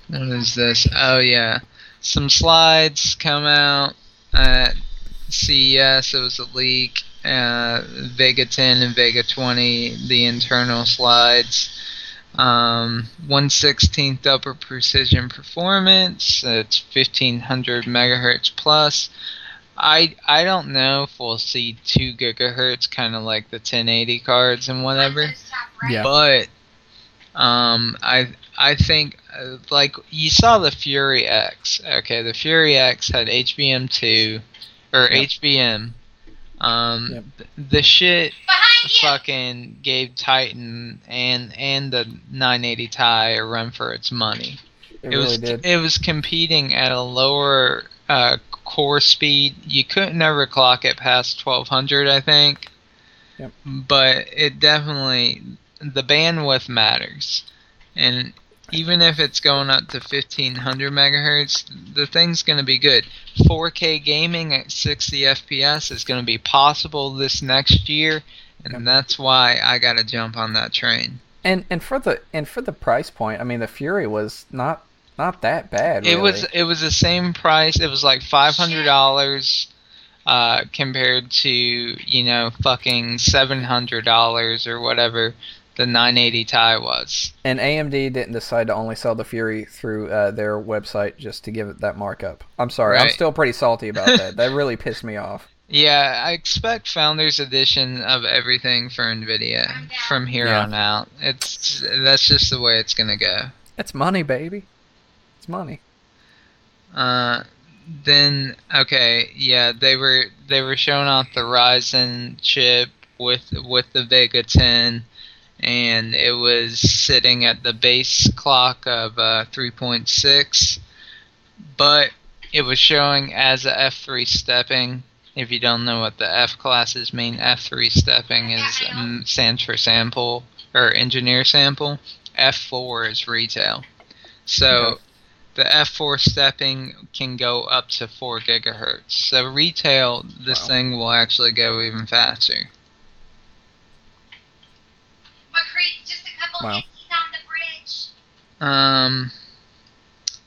what is this? Oh yeah, some slides come out at CES. It was a leak. Uh, Vega 10 and Vega 20, the internal slides. Um, 116th upper precision performance. It's 1500 megahertz plus. I I don't know if we'll see two gigahertz, kind of like the 1080 cards and whatever. Yeah. But um, I I think uh, like you saw the Fury X. Okay, the Fury X had HBM two or Yep. HBM. Um, Yep. the shit fucking gave Titan and and the 980 Ti a run for its money. It, It really was did. it was competing at a lower uh, core speed. You couldn't ever clock it past 1200, I think. Yep. But it definitely the bandwidth matters, and even if it's going up to 1500 megahertz, the thing's going to be good. 4K gaming at 60 FPS is going to be possible this next year, and that's why I got to jump on that train. And and for the and for the price point, I mean, the Fury was not not that bad. It was it was the same price. It was like five hundred dollars uh, compared to you know fucking seven hundred dollars or whatever the 980 Ti was. And AMD didn't decide to only sell the Fury through uh, their website just to give it that markup. I'm sorry, I'm still pretty salty about that. that really pissed me off. Yeah, I expect Founders Edition of everything for Nvidia from here Yeah. on out. It's that's just the way it's gonna go. It's money, baby. It's money. Uh, then okay, yeah, they were they were showing off the Ryzen chip with with the Vega 10, and it was sitting at the base clock of uh, 3.6, but it was showing as a F3 stepping. If you don't know what the F classes mean, F3 stepping is um, stands for sample or engineer sample. F4 is retail. So the F4 stepping can go up to 4 gigahertz. So retail, this Wow. thing will actually go even faster. McCree, just a couple Wow. Dickies on the bridge. Um,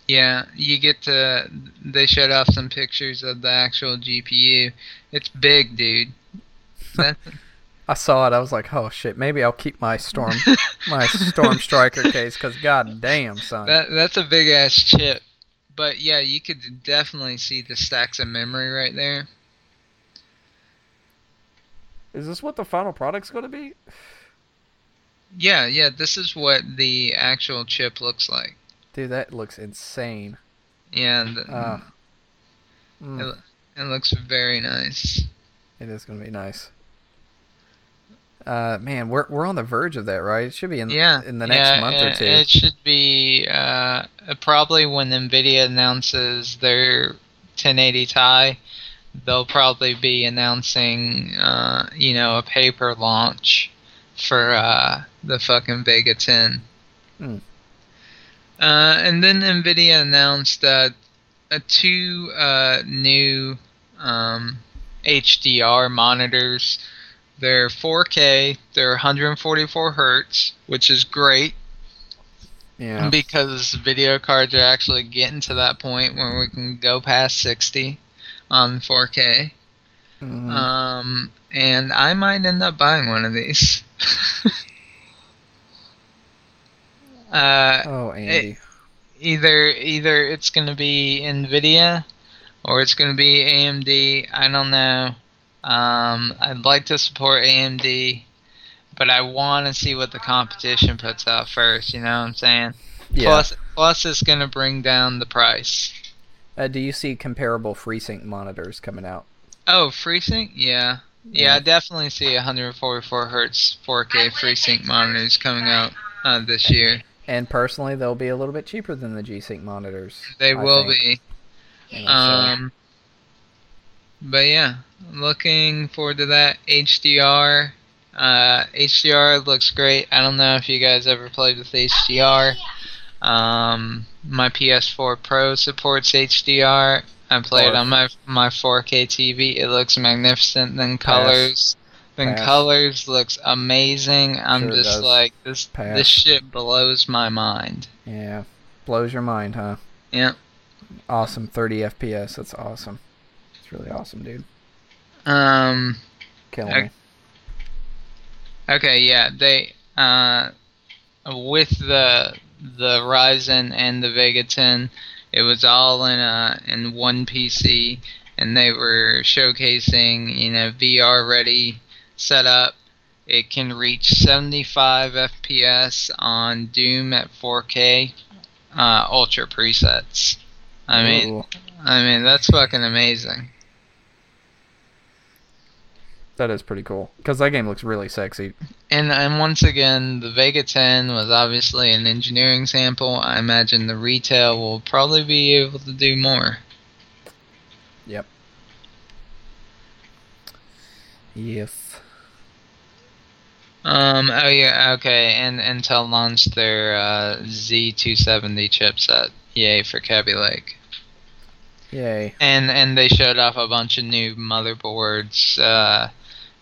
yeah, you get to. They showed off some pictures of the actual GPU. It's big, dude. I saw it. I was like, oh shit. Maybe I'll keep my storm my Storm Stryker case because god damn son. that that's a big ass chip. But yeah, you could definitely see the stacks of memory right there. Is this what the final product's going to be? Yeah, yeah, this is what the actual chip looks like. Dude, that looks insane. Yeah, and Uh, mm, it, it looks very nice. it is going to be nice. Uh, man, we're we're on the verge of that, right? It should be in Yeah, in the next yeah, month or two. It should be uh, probably when Nvidia announces their 1080 Ti, they'll probably be announcing, uh, you know, a paper launch for uh, the fucking Vega 10. Hmm. Uh, and then Nvidia announced uh, two uh, new um, HDR monitors. They're 4K. They're 144 hertz, which is great yeah. because video cards are actually getting to that point where we can go past 60 on 4K. Mhm. Um, and I might end up buying one of these. uh, oh, Andy. either either it's gonna be Nvidia or it's gonna be AMD. I don't know. Um, I'd like to support AMD, but I want to see what the competition puts out first. You know what I'm saying? yeah. Plus, plus it's gonna bring down the price. Uh, do you see comparable FreeSync monitors coming out? Oh, FreeSync? Yeah. Yeah, Yeah. I definitely see 144 hertz 4K FreeSync monitors coming out uh, this year. And personally, they'll be a little bit cheaper than the G-Sync monitors. They I will think. be. Know, so- Um, but yeah, looking forward to that. HDR. Uh, HDR looks great. I don't know if you guys ever played with HDR. Um, my PS4 Pro supports HDR. I play it on my my 4K TV. It looks magnificent. Then colors, Pass. colors looks amazing. I'm Sure just does. like this. Pass. This shit blows my mind. yeah, blows your mind, huh? Yeah. Awesome, 30 FPS. That's awesome. It's really awesome, dude. Um. Killing Okay. me. Okay, yeah, they uh, with the the Ryzen and the Vega 10, it was all in a in one PC, and they were showcasing you know VR ready setup. It can reach 75 FPS on Doom at 4K uh, Ultra presets. I mean, Ooh, I mean that's fucking amazing. that is pretty cool. Because that game looks really sexy. And and once again, the Vega 10 was obviously an engineering sample. I imagine the retail will probably be able to do more. Yep. Yes. Um. Oh yeah. Okay. And Intel launched their uh, Z270 chipset. Yay for Kaby Lake. Yay. And and they showed off a bunch of new motherboards. Uh,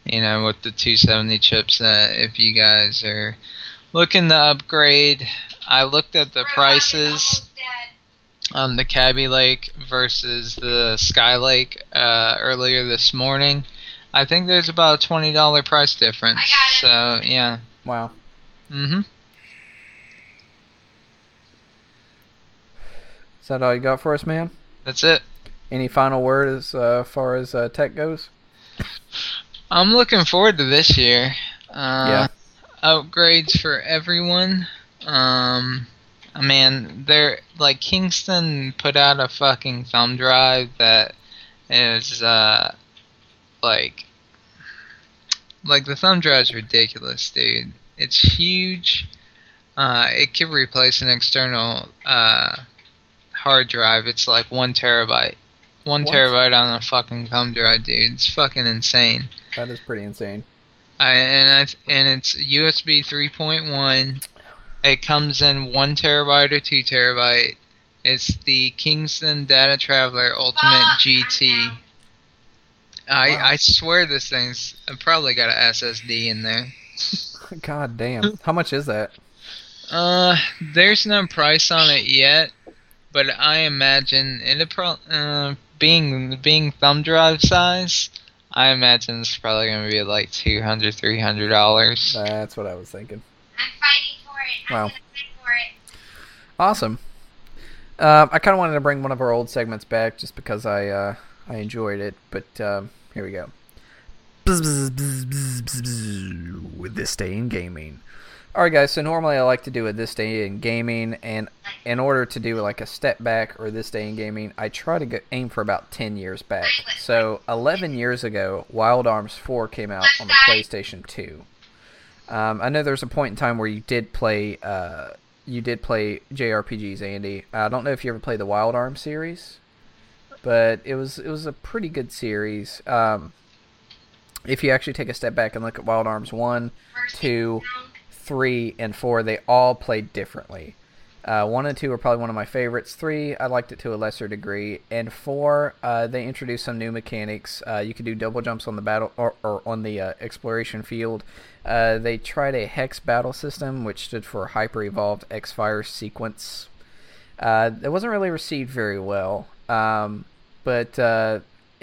you know, with the 270 chipset. If you guys are looking to upgrade, I looked at the prices. on the Kaby Lake versus the Skylake uh, earlier this morning. I think there's about a twenty dollar price difference. So yeah. Wow. Mhm. Is that all you got for us, man? That's it. Any final word as uh, far as uh, tech goes? I'm looking forward to this year. Uh, Yeah. Upgrades for everyone. Um, man, they're like Kingston put out a fucking thumb drive that is uh, like, like the thumb drive is ridiculous, dude. It's huge. Uh, it could replace an external uh, hard drive. It's like one terabyte. One What? terabyte on a fucking thumb drive, dude. It's fucking insane. That is pretty insane. I, and I, and it's USB 3.1. It comes in one terabyte or two terabyte. It's the Kingston DataTraveler Ultimate GT. I Wow. I swear this thing's I probably got an SSD in there. God damn. How much is that? Uh, there's no price on it yet, but I imagine it'll pro uh, being being thumb drive size. I imagine it's probably gonna be like 200 300 dollars. That's what I was thinking. I'm fighting for it. Wow. I'm gonna for it. Awesome. Um, I kind of wanted to bring one of our old segments back just because I uh, I enjoyed it, but um, here we go. Bzz, bzz, bzz, With this day in gaming. All right, guys. So normally I like to do a this day in gaming, and in order to do like a step back or this day in gaming, I try to get, aim for about ten years back. So eleven years ago, Wild Arms Four came out on the PlayStation Two. Um, I know there's a point in time where you did play uh, you did play JRPGs, Andy. I don't know if you ever played the Wild Arms series, but it was it was a pretty good series. Um, if you actually take a step back and look at Wild Arms one, two, three, and four, they all played differently. Uh, one and two are probably one of my favorites. Three, I liked it to a lesser degree, and four, uh, they introduced some new mechanics. Uh, you could do double jumps on the battle or, or on the uh, exploration field. Uh, they tried a hex battle system, which stood for hyper evolved X Fire sequence. Uh, it wasn't really received very well, um, but uh,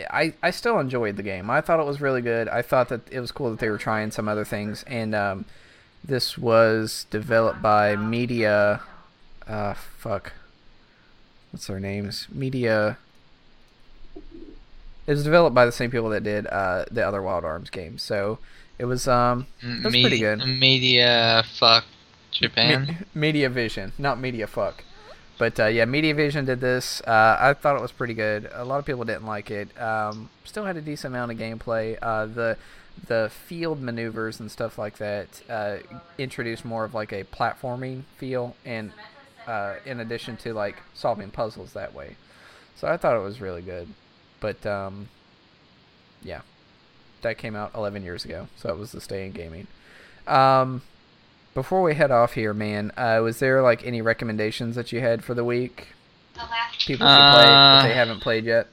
I I still enjoyed the game. I thought it was really good. I thought that it was cool that they were trying some other things, and um, this was developed by Media. Uh, fuck. What's their names? Media. It was developed by the same people that did uh, the other Wild Arms games, so it was um it was Me- pretty good. Media fuck Japan. Me- Media Vision, not Media Fuck. But uh, yeah, Media Vision did this. Uh, I thought it was pretty good. A lot of people didn't like it. Um, still had a decent amount of gameplay. Uh, the the field maneuvers and stuff like that uh, introduced more of like a platforming feel, and uh, in addition to like solving puzzles that way. So I thought it was really good. But um, yeah, that came out 11 years ago, so it was the stay in gaming. Um, before we head off here, man, uh, was there like any recommendations that you had for the week? People should play if Uh, they haven't played yet.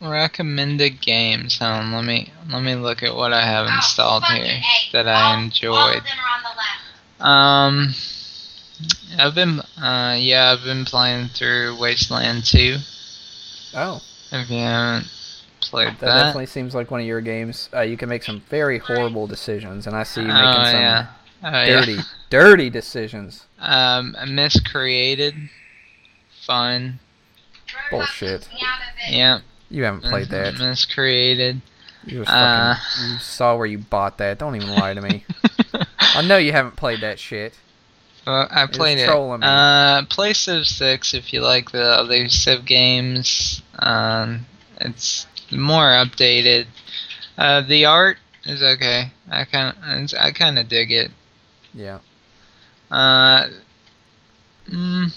Recommended games. Hold let me let me look at what I have Oh, installed fucking here A. that All- I enjoyed. of them are on the left. Um, I've been uh yeah I've been playing through Wasteland 2. Oh, If you haven't played that, that, definitely seems like one of your games. Uh, you can make some very horrible decisions, and I see you oh making some yeah, oh, dirty, yeah. dirty decisions. Um, Miscreated, fun. Bullshit. Took me out of it. Yeah, You haven't played that. Miscreated. You, just Uh. you saw where you bought that. Don't even lie to me. I know you haven't played that shit. Well, I played it. trolling me. Uh, play Civ 6 if you like the other Civ games. Um, it's more updated. Uh, the art is okay. I kind of I kind of dig it. Yeah. Uh, mm,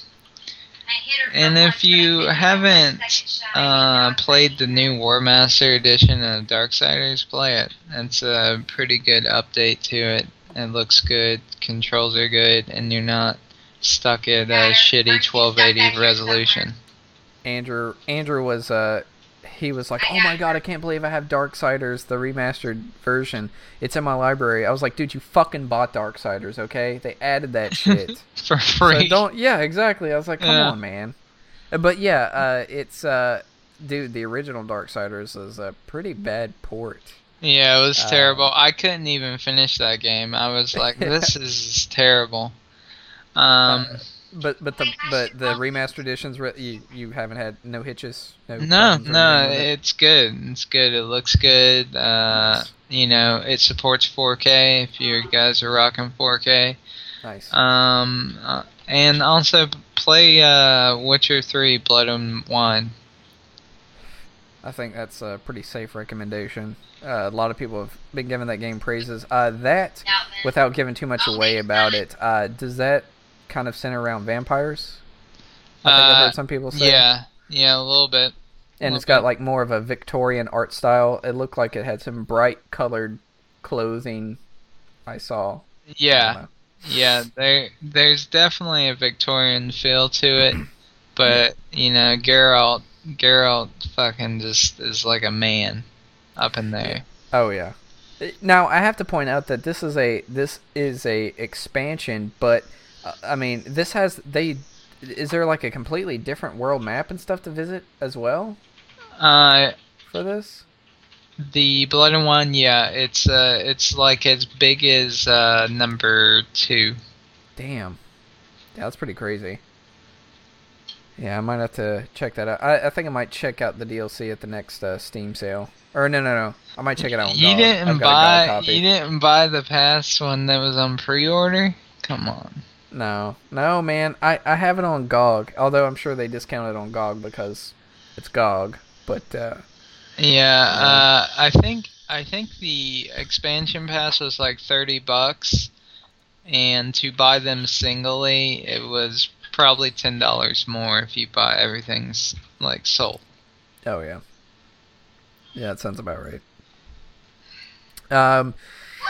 I hit her and if once, but I you think I got my haven't second shot. I uh, played the new War Master edition of Darksiders, play it. It's a pretty good update to it. It looks good, controls are good, and you're not stuck at a shitty 1280 resolution. Andrew Andrew was uh he was like, "Oh my god, I can't believe I have Darksiders the remastered version. It's in my library." I was like, "Dude, you fucking bought Darksiders, okay? They added that shit." For so free. don't Yeah, exactly. I was like, "Come Yeah. on, man." Uh, But yeah, uh it's uh dude, the original Darksiders is a pretty bad port. Yeah, it was Uh, terrible. I couldn't even finish that game. I was like, this is terrible. Um, But but the but the remastered editions you you haven't had no hitches, no no, no, it? it's good. It's good. It looks good. Uh, Nice. you know, it supports 4K if you guys are rocking 4K. nice. Um, uh, and also play uh, Witcher 3 Blood and Wine. I think that's a pretty safe recommendation. Uh, a lot of people have been giving that game praises. Uh, that, without giving too much away about it, uh, does that kind of center around vampires? I think I've Uh, heard some people say. Yeah, yeah, a little bit. And little it's got bit. like more of a Victorian art style. It looked like it had some bright colored clothing. I saw. Yeah, know. yeah. There, there's definitely a Victorian feel to it, but you know, Geralt, Geralt, fucking just is like a man up in there. Oh yeah. Now I have to point out that this is a this is a expansion, but I mean this has they is there like a completely different world map and stuff to visit as well Uh, for this? the Blood and Wine, yeah, it's uh, it's like as big as uh number two. Damn, yeah, that's pretty crazy. Yeah, I might have to check that out. I, I think I might check out the DLC at the next uh, Steam sale. Or no, no, no, I might check it out. You GOG. didn't I've got a GOG buy, you didn't buy the past one that was on pre-order. Come on. No, no, man. I, I have it on GOG. Although I'm sure they discounted it on GOG because it's GOG. But uh, Yeah, Yeah. uh, I think I think the expansion pass was like thirty bucks, and to buy them singly, it was probably ten dollars more if you buy everything's like sold. oh yeah, yeah, that sounds about right. Um,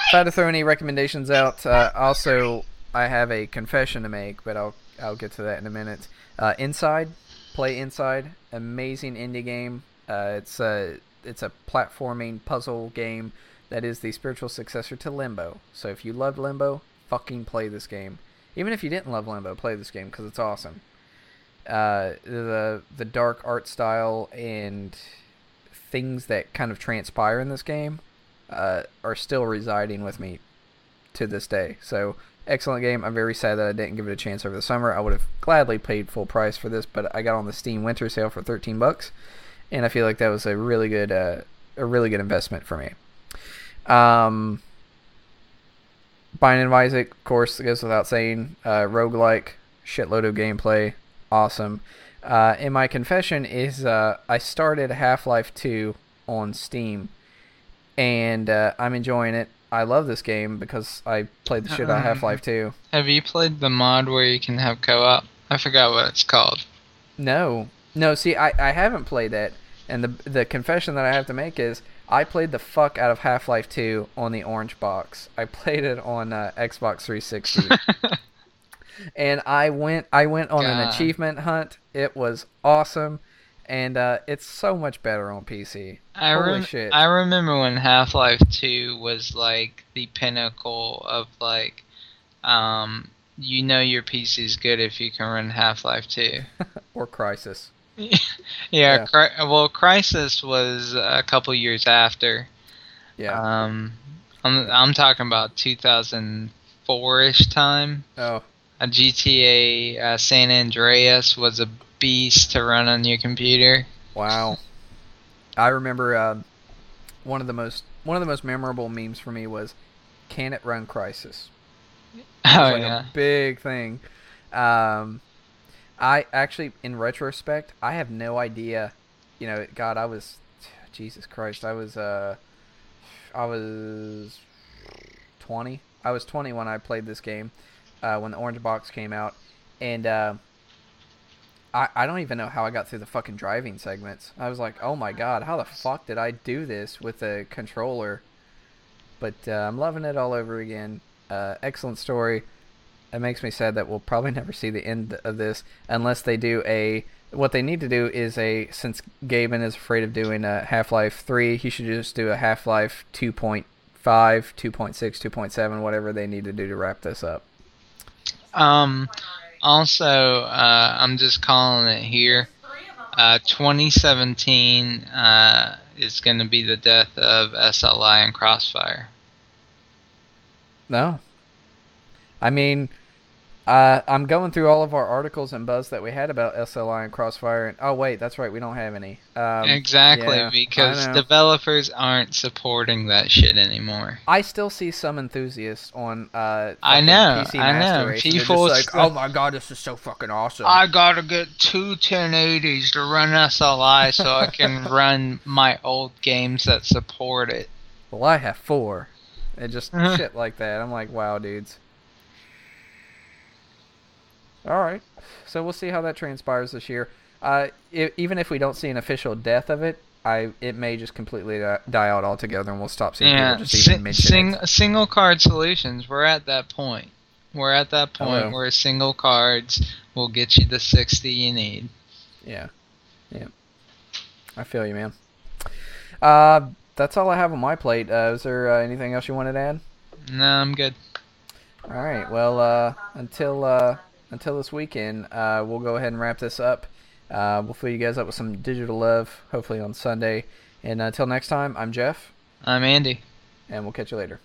if I had to throw any recommendations out, uh, also I have a confession to make, but I'll I'll get to that in a minute. Uh, Inside, play Inside, amazing indie game. Uh, it's a it's a platforming puzzle game that is the spiritual successor to Limbo. So if you loved Limbo, fucking play this game. Even if you didn't love Limbo, play this game because it's awesome. Uh, the the dark art style and things that kind of transpire in this game uh, are still residing with me to this day. So excellent game. I'm very sad that I didn't give it a chance over the summer. I would have gladly paid full price for this, but I got on the Steam Winter Sale for 13 bucks, and I feel like that was a really good uh, a really good investment for me. Um, Binding of Isaac, of course, goes without saying. Uh, roguelike, shitload of gameplay, awesome. Uh, and my confession is uh, I started Half Life 2 on Steam, and uh, I'm enjoying it. I love this game because I played the shit out of Half Life 2. Have you played the mod where you can have co-op? I forgot what it's called. No, no. See, I, I haven't played that, and the the confession that I have to make is I played the fuck out of Half Life 2 on the orange box. I played it on uh, Xbox 360. and I went I went on an achievement hunt. It was awesome, and uh, it's so much better on PC. I Holy rem- shit! I remember when Half Life Two was like the pinnacle of like, um, you know your PC's good if you can run Half Life Two. or Crysis. yeah, Yeah. Cri- well, Crysis was a couple years after. Yeah. Um, I'm I'm talking about 2004ish time. oh, A GTA uh, San Andreas was a beast to run on your computer. wow. I remember uh, one of the most one of the most memorable memes for me was, "Can it run Crysis?" It Oh like yeah. a big thing. Um, I actually, in retrospect, I have no idea. You know, God, I was, Jesus Christ, I was, uh, I was twenty. I was twenty when I played this game, uh, when the Orange Box came out, and uh, I I don't even know how I got through the fucking driving segments. I was like, oh my God, how the fuck did I do this with a controller? But uh, I'm loving it all over again. Uh, excellent story. It makes me sad that we'll probably never see the end of this unless they do a. What they need to do is a since Gaben is afraid of doing a Half Life Three, he should just do a Half Life 2.5, 2.6, 2.7, whatever they need to do to wrap this up. Um, also, uh, I'm just calling it here. Uh, 2017 uh, is going to be the death of SLI and Crossfire. No. I mean, uh, I'm going through all of our articles and buzz that we had about SLI and Crossfire, and oh wait, that's right, we don't have any. Um, exactly, yeah, because developers aren't supporting that shit anymore. I still see some enthusiasts on. Uh, I know, PC I know. Master Race, they're People just like, oh my god, this is so fucking awesome. I gotta get two 1080s to run SLI so I can run my old games that support it. well, I have four. And just Uh-huh. shit like that. I'm like, wow, dudes. All right, so we'll see how that transpires this year. Uh, i even if we don't see an official death of it, I it may just completely die out altogether, and we'll stop seeing Yeah, people just even sing, mention sing, it. single card solutions. We're at that point. We're at that point Hello. where single cards will get you the 60 you need. Yeah, yeah. I feel you, man. Uh, that's all I have on my plate. Uh, is there uh, anything else you wanted to add? No, I'm good. All right. Well, uh, until uh, until this weekend, uh, we'll go ahead and wrap this up. Uh, we'll fill you guys up with some digital love, hopefully on Sunday. And uh, until next time, I'm Jeff, I'm Andy. and we'll catch you later.